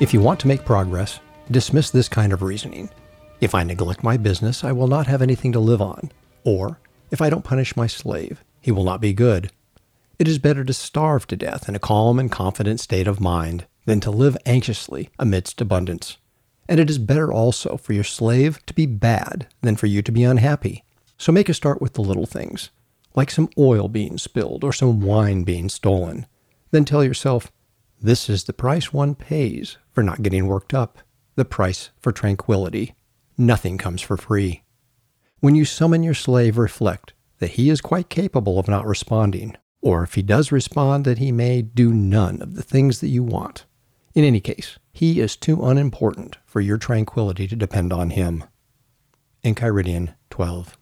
If you want to make progress, dismiss this kind of reasoning. If I neglect my business, I will not have anything to live on. Or, if I don't punish my slave, he will not be good. It is better to starve to death in a calm and confident state of mind than to live anxiously amidst abundance. And it is better also for your slave to be bad than for you to be unhappy. So make a start with the little things, like some oil being spilled or some wine being stolen. Then tell yourself, this is the price one pays for not getting worked up, the price for tranquility. Nothing comes for free. When you summon your slave, reflect that he is quite capable of not responding, or if he does respond, that he may do none of the things that you want. In any case, he is too unimportant for your tranquility to depend on him. Enchiridion 12.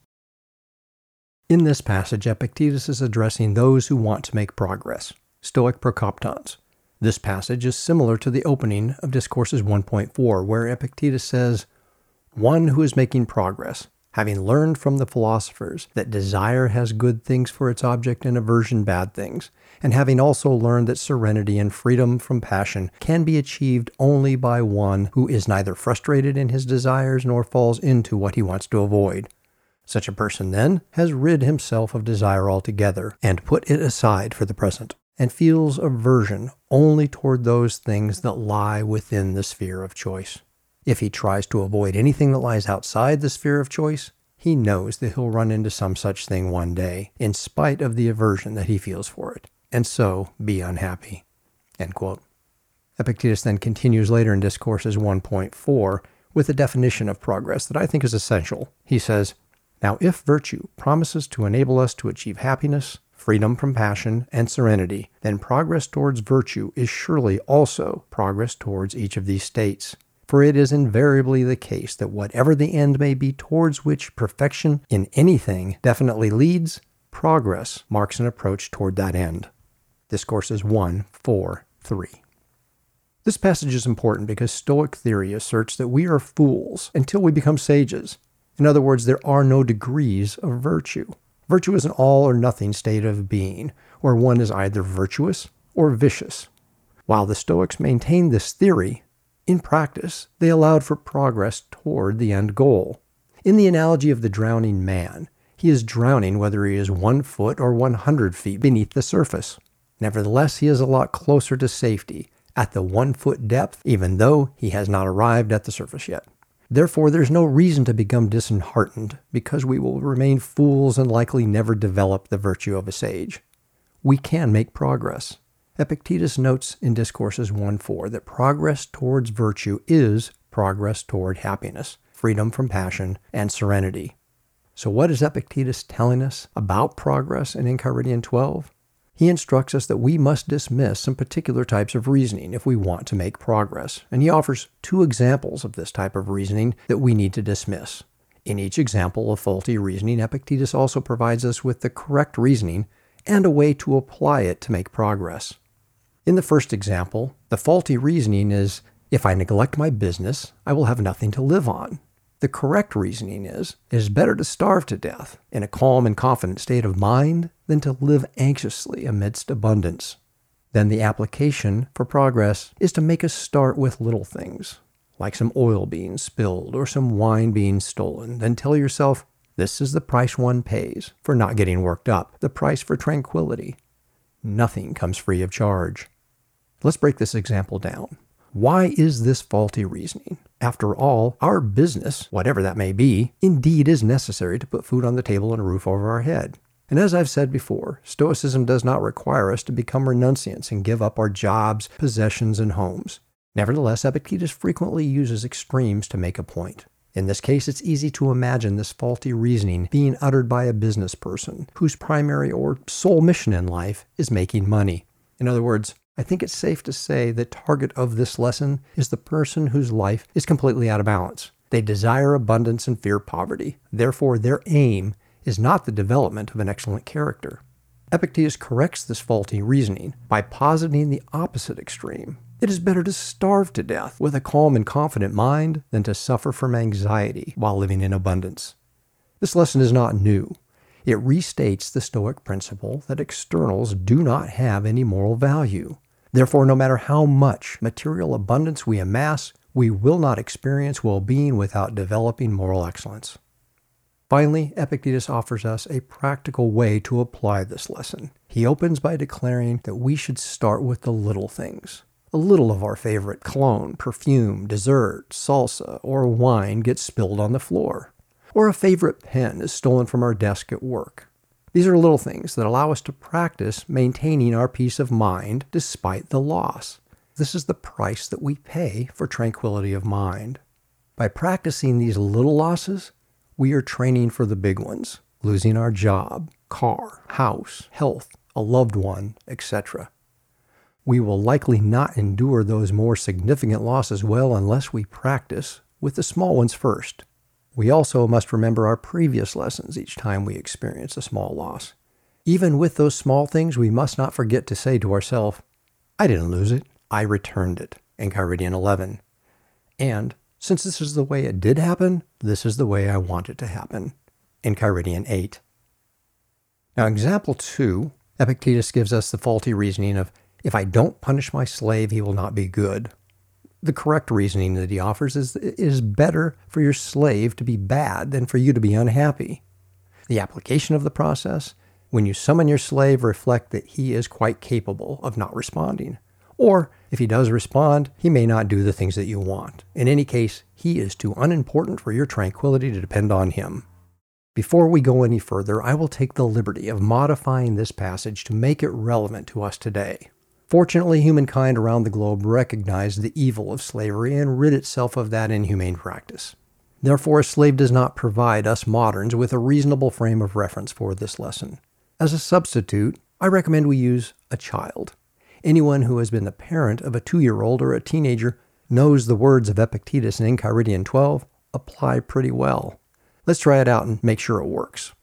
In this passage, Epictetus is addressing those who want to make progress, Stoic Prokoptons, this passage is similar to the opening of Discourses 1.4, where Epictetus says, One who is making progress, having learned from the philosophers that desire has good things for its object and aversion bad things, and having also learned that serenity and freedom from passion can be achieved only by one who is neither frustrated in his desires nor falls into what he wants to avoid. Such a person, then, has rid himself of desire altogether and put it aside for the present and feels aversion only toward those things that lie within the sphere of choice. If he tries to avoid anything that lies outside the sphere of choice, he knows that he'll run into some such thing one day, in spite of the aversion that he feels for it, and so be unhappy. Epictetus then continues later in Discourses 1.4 with a definition of progress that I think is essential. He says, Now, if virtue promises to enable us to achieve happiness, freedom from passion, and serenity, then progress towards virtue is surely also progress towards each of these states. For it is invariably the case that whatever the end may be towards which perfection in anything definitely leads, progress marks an approach toward that end. Discourses 1, 4, 3. This passage is important because Stoic theory asserts that we are fools until we become sages. In other words, there are no degrees of virtue. Virtue is an all or nothing state of being, where one is either virtuous or vicious. While the Stoics maintained this theory, in practice they allowed for progress toward the end goal. In the analogy of the drowning man, he is drowning whether he is one foot or 100 feet beneath the surface. Nevertheless, he is a lot closer to safety at the one foot depth, even though he has not arrived at the surface yet. Therefore, there's no reason to become disheartened, because we will remain fools and likely never develop the virtue of a sage. We can make progress. Epictetus notes in Discourses 1 4 that progress towards virtue is progress toward happiness, freedom from passion, and serenity. So, what is Epictetus telling us about progress in Enchiridion 12? He instructs us that we must dismiss some particular types of reasoning if we want to make progress, and he offers two examples of this type of reasoning that we need to dismiss. In each example of faulty reasoning, Epictetus also provides us with the correct reasoning and a way to apply it to make progress. In the first example, the faulty reasoning is if I neglect my business, I will have nothing to live on. The correct reasoning is it is better to starve to death in a calm and confident state of mind than to live anxiously amidst abundance. Then the application for progress is to make a start with little things, like some oil being spilled or some wine being stolen. Then tell yourself, this is the price one pays for not getting worked up, the price for tranquility. Nothing comes free of charge. Let's break this example down. Why is this faulty reasoning? After all, our business, whatever that may be, indeed is necessary to put food on the table and a roof over our head. And as I've said before, Stoicism does not require us to become renunciants and give up our jobs, possessions, and homes. Nevertheless, Epictetus frequently uses extremes to make a point. In this case, it's easy to imagine this faulty reasoning being uttered by a business person whose primary or sole mission in life is making money. In other words, I think it's safe to say the target of this lesson is the person whose life is completely out of balance. They desire abundance and fear poverty. Therefore, their aim is not the development of an excellent character. Epictetus corrects this faulty reasoning by positing the opposite extreme. It is better to starve to death with a calm and confident mind than to suffer from anxiety while living in abundance. This lesson is not new. It restates the Stoic principle that externals do not have any moral value. Therefore, no matter how much material abundance we amass, we will not experience well being without developing moral excellence. Finally, Epictetus offers us a practical way to apply this lesson. He opens by declaring that we should start with the little things. A little of our favorite cologne, perfume, dessert, salsa, or wine gets spilled on the floor. Or a favorite pen is stolen from our desk at work. These are little things that allow us to practice maintaining our peace of mind despite the loss. This is the price that we pay for tranquility of mind. By practicing these little losses, we are training for the big ones losing our job, car, house, health, a loved one, etc. We will likely not endure those more significant losses well unless we practice with the small ones first. We also must remember our previous lessons each time we experience a small loss. Even with those small things, we must not forget to say to ourselves, I didn't lose it, I returned it, Enchiridion 11. And since this is the way it did happen, this is the way I want it to happen, Enchiridion 8. Now, example 2, Epictetus gives us the faulty reasoning of, if I don't punish my slave, he will not be good, the correct reasoning that he offers is it is better for your slave to be bad than for you to be unhappy. The application of the process, when you summon your slave, reflect that he is quite capable of not responding. Or if he does respond, he may not do the things that you want. In any case, he is too unimportant for your tranquility to depend on him. Before we go any further, I will take the liberty of modifying this passage to make it relevant to us today. Fortunately, humankind around the globe recognized the evil of slavery and rid itself of that inhumane practice. Therefore, a slave does not provide us moderns with a reasonable frame of reference for this lesson. As a substitute, I recommend we use a child. Anyone who has been the parent of a two year old or a teenager knows the words of Epictetus in Enchiridion 12 apply pretty well. Let's try it out and make sure it works.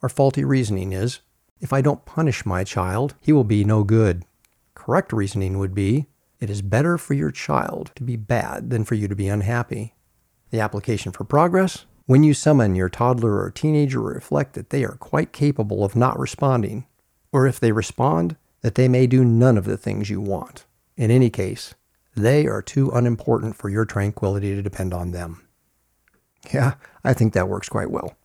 Our faulty reasoning is if I don't punish my child, he will be no good correct reasoning would be it is better for your child to be bad than for you to be unhappy. The application for progress when you summon your toddler or teenager, reflect that they are quite capable of not responding, or if they respond, that they may do none of the things you want. In any case, they are too unimportant for your tranquility to depend on them. Yeah, I think that works quite well.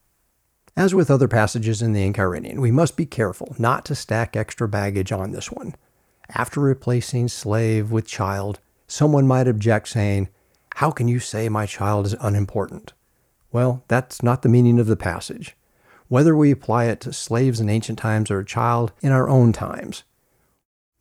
As with other passages in the Enchiridion, we must be careful not to stack extra baggage on this one. After replacing slave with child, someone might object, saying, How can you say my child is unimportant? Well, that's not the meaning of the passage. Whether we apply it to slaves in ancient times or a child in our own times.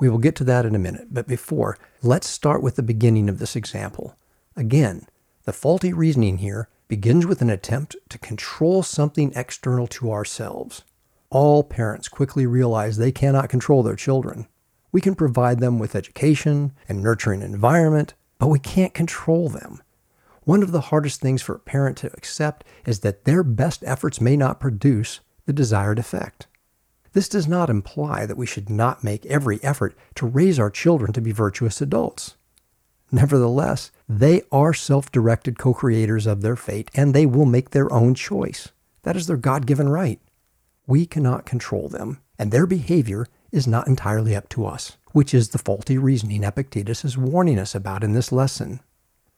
We will get to that in a minute, but before, let's start with the beginning of this example. Again, the faulty reasoning here begins with an attempt to control something external to ourselves. All parents quickly realize they cannot control their children. We can provide them with education and nurturing environment, but we can't control them. One of the hardest things for a parent to accept is that their best efforts may not produce the desired effect. This does not imply that we should not make every effort to raise our children to be virtuous adults. Nevertheless, they are self directed co creators of their fate and they will make their own choice. That is their God given right. We cannot control them, and their behavior is not entirely up to us, which is the faulty reasoning Epictetus is warning us about in this lesson.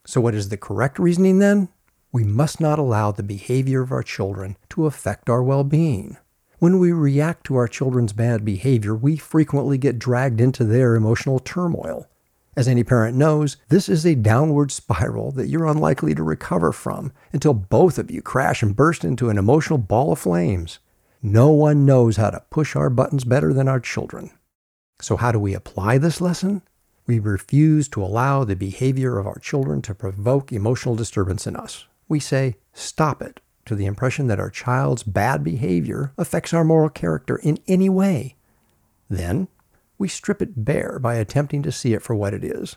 So, what is the correct reasoning then? We must not allow the behavior of our children to affect our well being. When we react to our children's bad behavior, we frequently get dragged into their emotional turmoil. As any parent knows, this is a downward spiral that you're unlikely to recover from until both of you crash and burst into an emotional ball of flames. No one knows how to push our buttons better than our children. So, how do we apply this lesson? We refuse to allow the behavior of our children to provoke emotional disturbance in us. we say, stop it, to the impression that our child's bad behavior affects our moral character in any way. Then, we strip it bare by attempting to see it for what it is.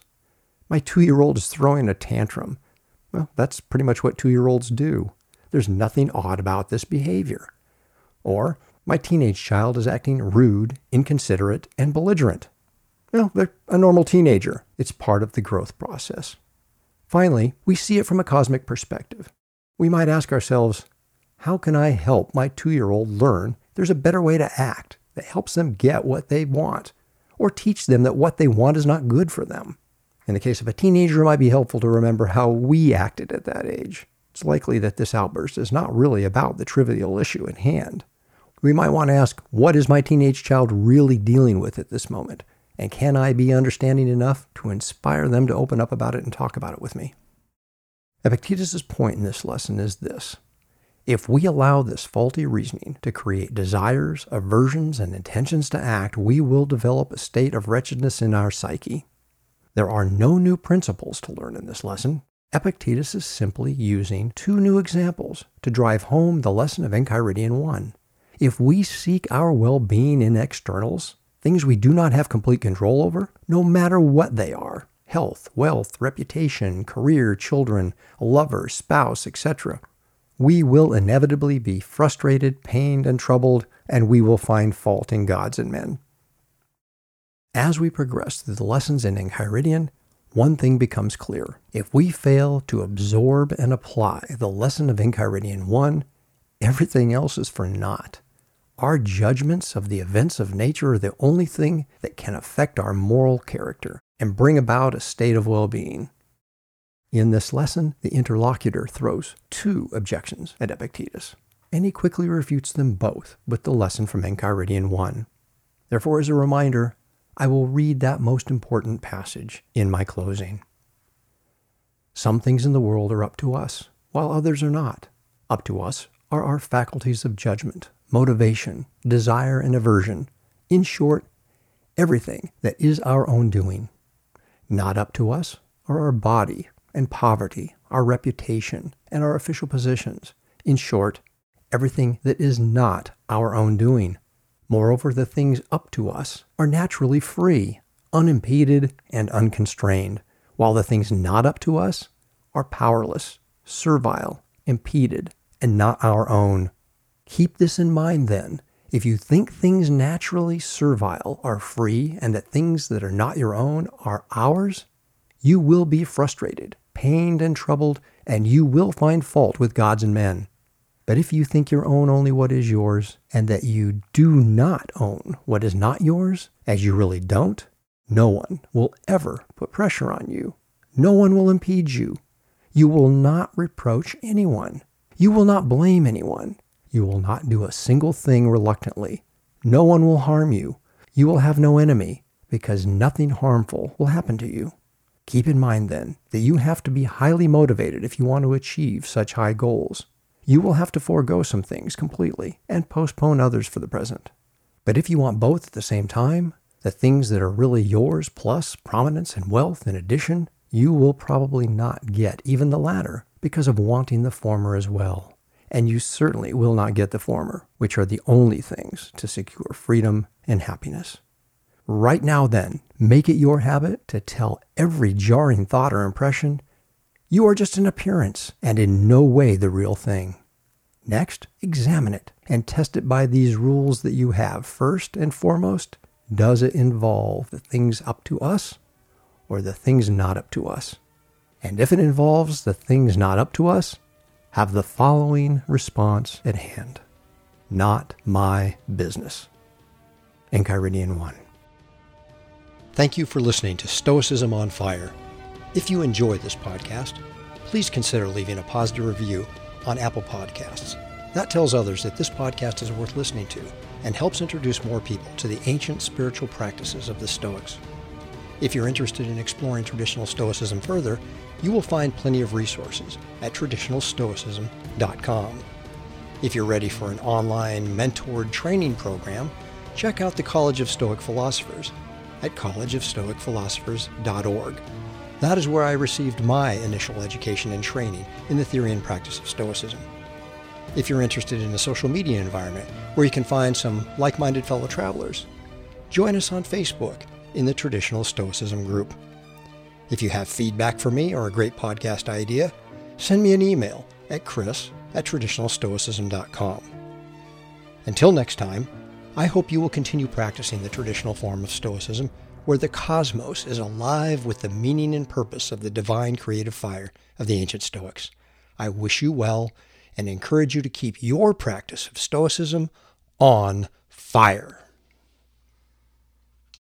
My two year old is throwing a tantrum. Well, that's pretty much what two year olds do. There's nothing odd about this behavior. Or, my teenage child is acting rude, inconsiderate, and belligerent. Well, they're a normal teenager. It's part of the growth process. Finally, we see it from a cosmic perspective. We might ask ourselves, how can I help my two year old learn there's a better way to act that helps them get what they want, or teach them that what they want is not good for them? In the case of a teenager, it might be helpful to remember how we acted at that age. It's likely that this outburst is not really about the trivial issue in hand. We might want to ask, what is my teenage child really dealing with at this moment? And can I be understanding enough to inspire them to open up about it and talk about it with me? Epictetus' point in this lesson is this. If we allow this faulty reasoning to create desires, aversions, and intentions to act, we will develop a state of wretchedness in our psyche. There are no new principles to learn in this lesson. Epictetus is simply using two new examples to drive home the lesson of Enchiridion 1. If we seek our well being in externals, things we do not have complete control over, no matter what they are health, wealth, reputation, career, children, lover, spouse, etc. We will inevitably be frustrated, pained, and troubled, and we will find fault in gods and men. As we progress through the lessons in Enchiridion, one thing becomes clear. If we fail to absorb and apply the lesson of Enchiridion 1, everything else is for naught. Our judgments of the events of nature are the only thing that can affect our moral character and bring about a state of well being. In this lesson, the interlocutor throws two objections at Epictetus, and he quickly refutes them both with the lesson from Enchiridion 1. Therefore, as a reminder, I will read that most important passage in my closing. Some things in the world are up to us, while others are not. Up to us are our faculties of judgment, motivation, desire, and aversion. In short, everything that is our own doing. Not up to us are our body and poverty, our reputation, and our official positions. In short, everything that is not our own doing. Moreover, the things up to us are naturally free, unimpeded, and unconstrained, while the things not up to us are powerless, servile, impeded, and not our own. Keep this in mind then. If you think things naturally servile are free and that things that are not your own are ours, you will be frustrated, pained, and troubled, and you will find fault with gods and men. But if you think your own only what is yours, and that you do not own what is not yours, as you really don't, no one will ever put pressure on you. No one will impede you. You will not reproach anyone. You will not blame anyone. You will not do a single thing reluctantly. No one will harm you. You will have no enemy, because nothing harmful will happen to you. Keep in mind, then, that you have to be highly motivated if you want to achieve such high goals. You will have to forego some things completely and postpone others for the present. But if you want both at the same time, the things that are really yours plus prominence and wealth in addition, you will probably not get even the latter because of wanting the former as well and you certainly will not get the former, which are the only things to secure freedom and happiness. Right now, then, make it your habit to tell every jarring thought or impression you are just an appearance and in no way the real thing. Next, examine it and test it by these rules that you have. First and foremost, does it involve the things up to us or the things not up to us? And if it involves the things not up to us, have the following response at hand Not my business. Enchiridion 1. Thank you for listening to Stoicism on Fire. If you enjoy this podcast, please consider leaving a positive review on Apple Podcasts. That tells others that this podcast is worth listening to and helps introduce more people to the ancient spiritual practices of the Stoics. If you're interested in exploring traditional Stoicism further, you will find plenty of resources at traditionalstoicism.com. If you're ready for an online mentored training program, check out the College of Stoic Philosophers at collegeofstoicphilosophers.org. That is where I received my initial education and training in the theory and practice of Stoicism. If you're interested in a social media environment where you can find some like minded fellow travelers, join us on Facebook in the Traditional Stoicism group. If you have feedback for me or a great podcast idea, send me an email at chris at traditionalstoicism.com. Until next time, I hope you will continue practicing the traditional form of Stoicism where the cosmos is alive with the meaning and purpose of the divine creative fire of the ancient Stoics. I wish you well and encourage you to keep your practice of Stoicism on fire.